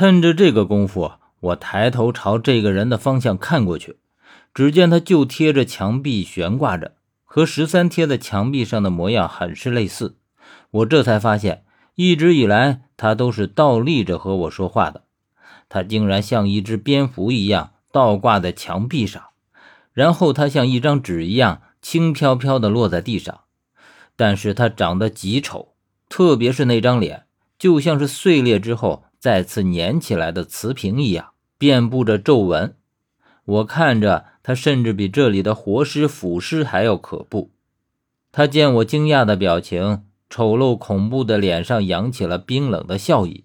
趁着这个功夫，我抬头朝这个人的方向看过去，只见他就贴着墙壁悬挂着，和十三贴在墙壁上的模样很是类似。我这才发现，一直以来他都是倒立着和我说话的，他竟然像一只蝙蝠一样倒挂在墙壁上，然后他像一张纸一样轻飘飘地落在地上。但是他长得极丑，特别是那张脸，就像是碎裂之后。再次粘起来的瓷瓶一样，遍布着皱纹。我看着他，甚至比这里的活尸、腐尸还要可怖。他见我惊讶的表情，丑陋恐怖的脸上扬起了冰冷的笑意。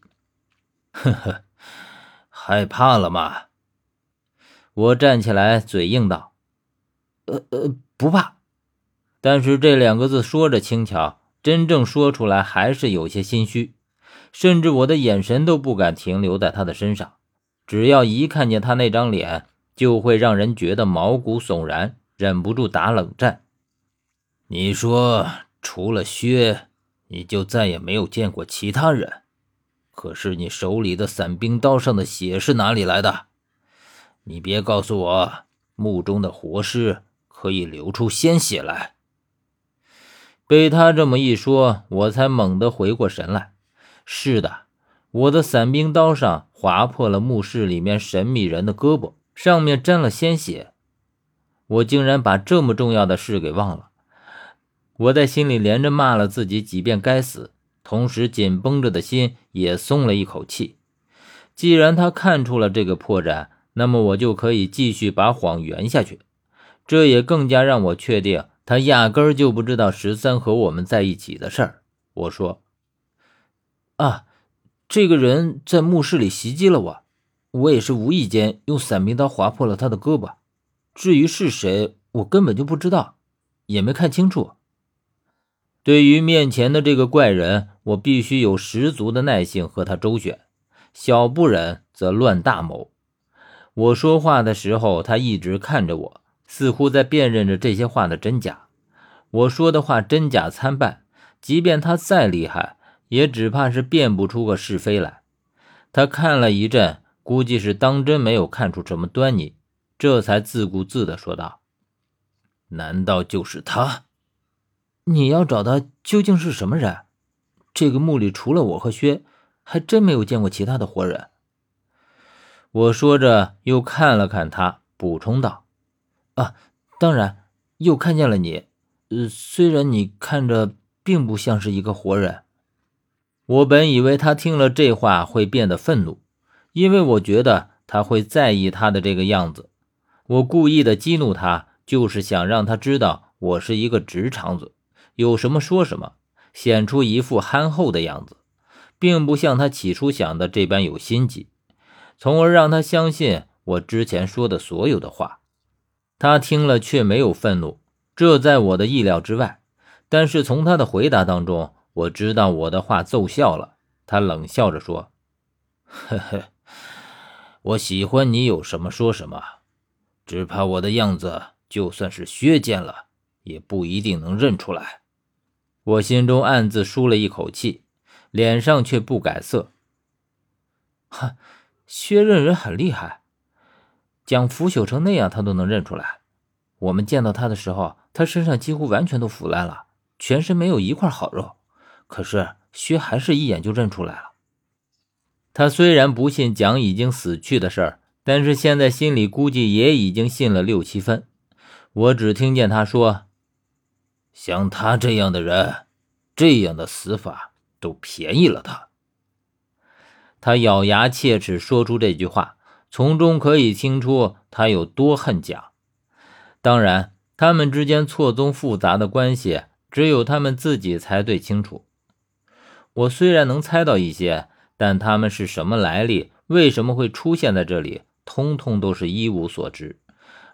呵呵，害怕了吗？我站起来，嘴硬道：“呃呃，不怕。”但是这两个字说着轻巧，真正说出来还是有些心虚。甚至我的眼神都不敢停留在他的身上，只要一看见他那张脸，就会让人觉得毛骨悚然，忍不住打冷战。你说，除了薛，你就再也没有见过其他人？可是你手里的伞兵刀上的血是哪里来的？你别告诉我，墓中的活尸可以流出鲜血来。被他这么一说，我才猛地回过神来。是的，我的伞兵刀上划破了墓室里面神秘人的胳膊，上面沾了鲜血。我竟然把这么重要的事给忘了。我在心里连着骂了自己几遍“该死”，同时紧绷着的心也松了一口气。既然他看出了这个破绽，那么我就可以继续把谎圆下去。这也更加让我确定他压根儿就不知道十三和我们在一起的事儿。我说。啊，这个人在墓室里袭击了我，我也是无意间用伞兵刀划破了他的胳膊。至于是谁，我根本就不知道，也没看清楚。对于面前的这个怪人，我必须有十足的耐性和他周旋，小不忍则乱大谋。我说话的时候，他一直看着我，似乎在辨认着这些话的真假。我说的话真假参半，即便他再厉害。也只怕是辨不出个是非来。他看了一阵，估计是当真没有看出什么端倪，这才自顾自地说道：“难道就是他？你要找的究竟是什么人？这个墓里除了我和薛，还真没有见过其他的活人。”我说着，又看了看他，补充道：“啊，当然，又看见了你。呃，虽然你看着并不像是一个活人。”我本以为他听了这话会变得愤怒，因为我觉得他会在意他的这个样子。我故意的激怒他，就是想让他知道我是一个直肠子，有什么说什么，显出一副憨厚的样子，并不像他起初想的这般有心机，从而让他相信我之前说的所有的话。他听了却没有愤怒，这在我的意料之外。但是从他的回答当中。我知道我的话奏效了，他冷笑着说：“呵呵，我喜欢你有什么说什么，只怕我的样子就算是削见了，也不一定能认出来。”我心中暗自舒了一口气，脸上却不改色。哈，薛认人很厉害，将腐朽成那样，他都能认出来。我们见到他的时候，他身上几乎完全都腐烂了，全身没有一块好肉。可是薛还是一眼就认出来了。他虽然不信蒋已经死去的事儿，但是现在心里估计也已经信了六七分。我只听见他说：“像他这样的人，这样的死法都便宜了他。”他咬牙切齿说出这句话，从中可以听出他有多恨蒋。当然，他们之间错综复杂的关系，只有他们自己才最清楚。我虽然能猜到一些，但他们是什么来历，为什么会出现在这里，通通都是一无所知。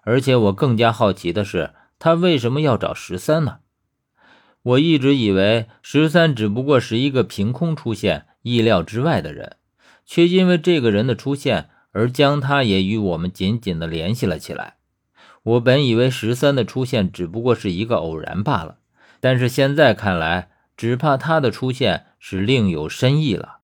而且我更加好奇的是，他为什么要找十三呢？我一直以为十三只不过是一个凭空出现、意料之外的人，却因为这个人的出现而将他也与我们紧紧地联系了起来。我本以为十三的出现只不过是一个偶然罢了，但是现在看来。只怕他的出现是另有深意了。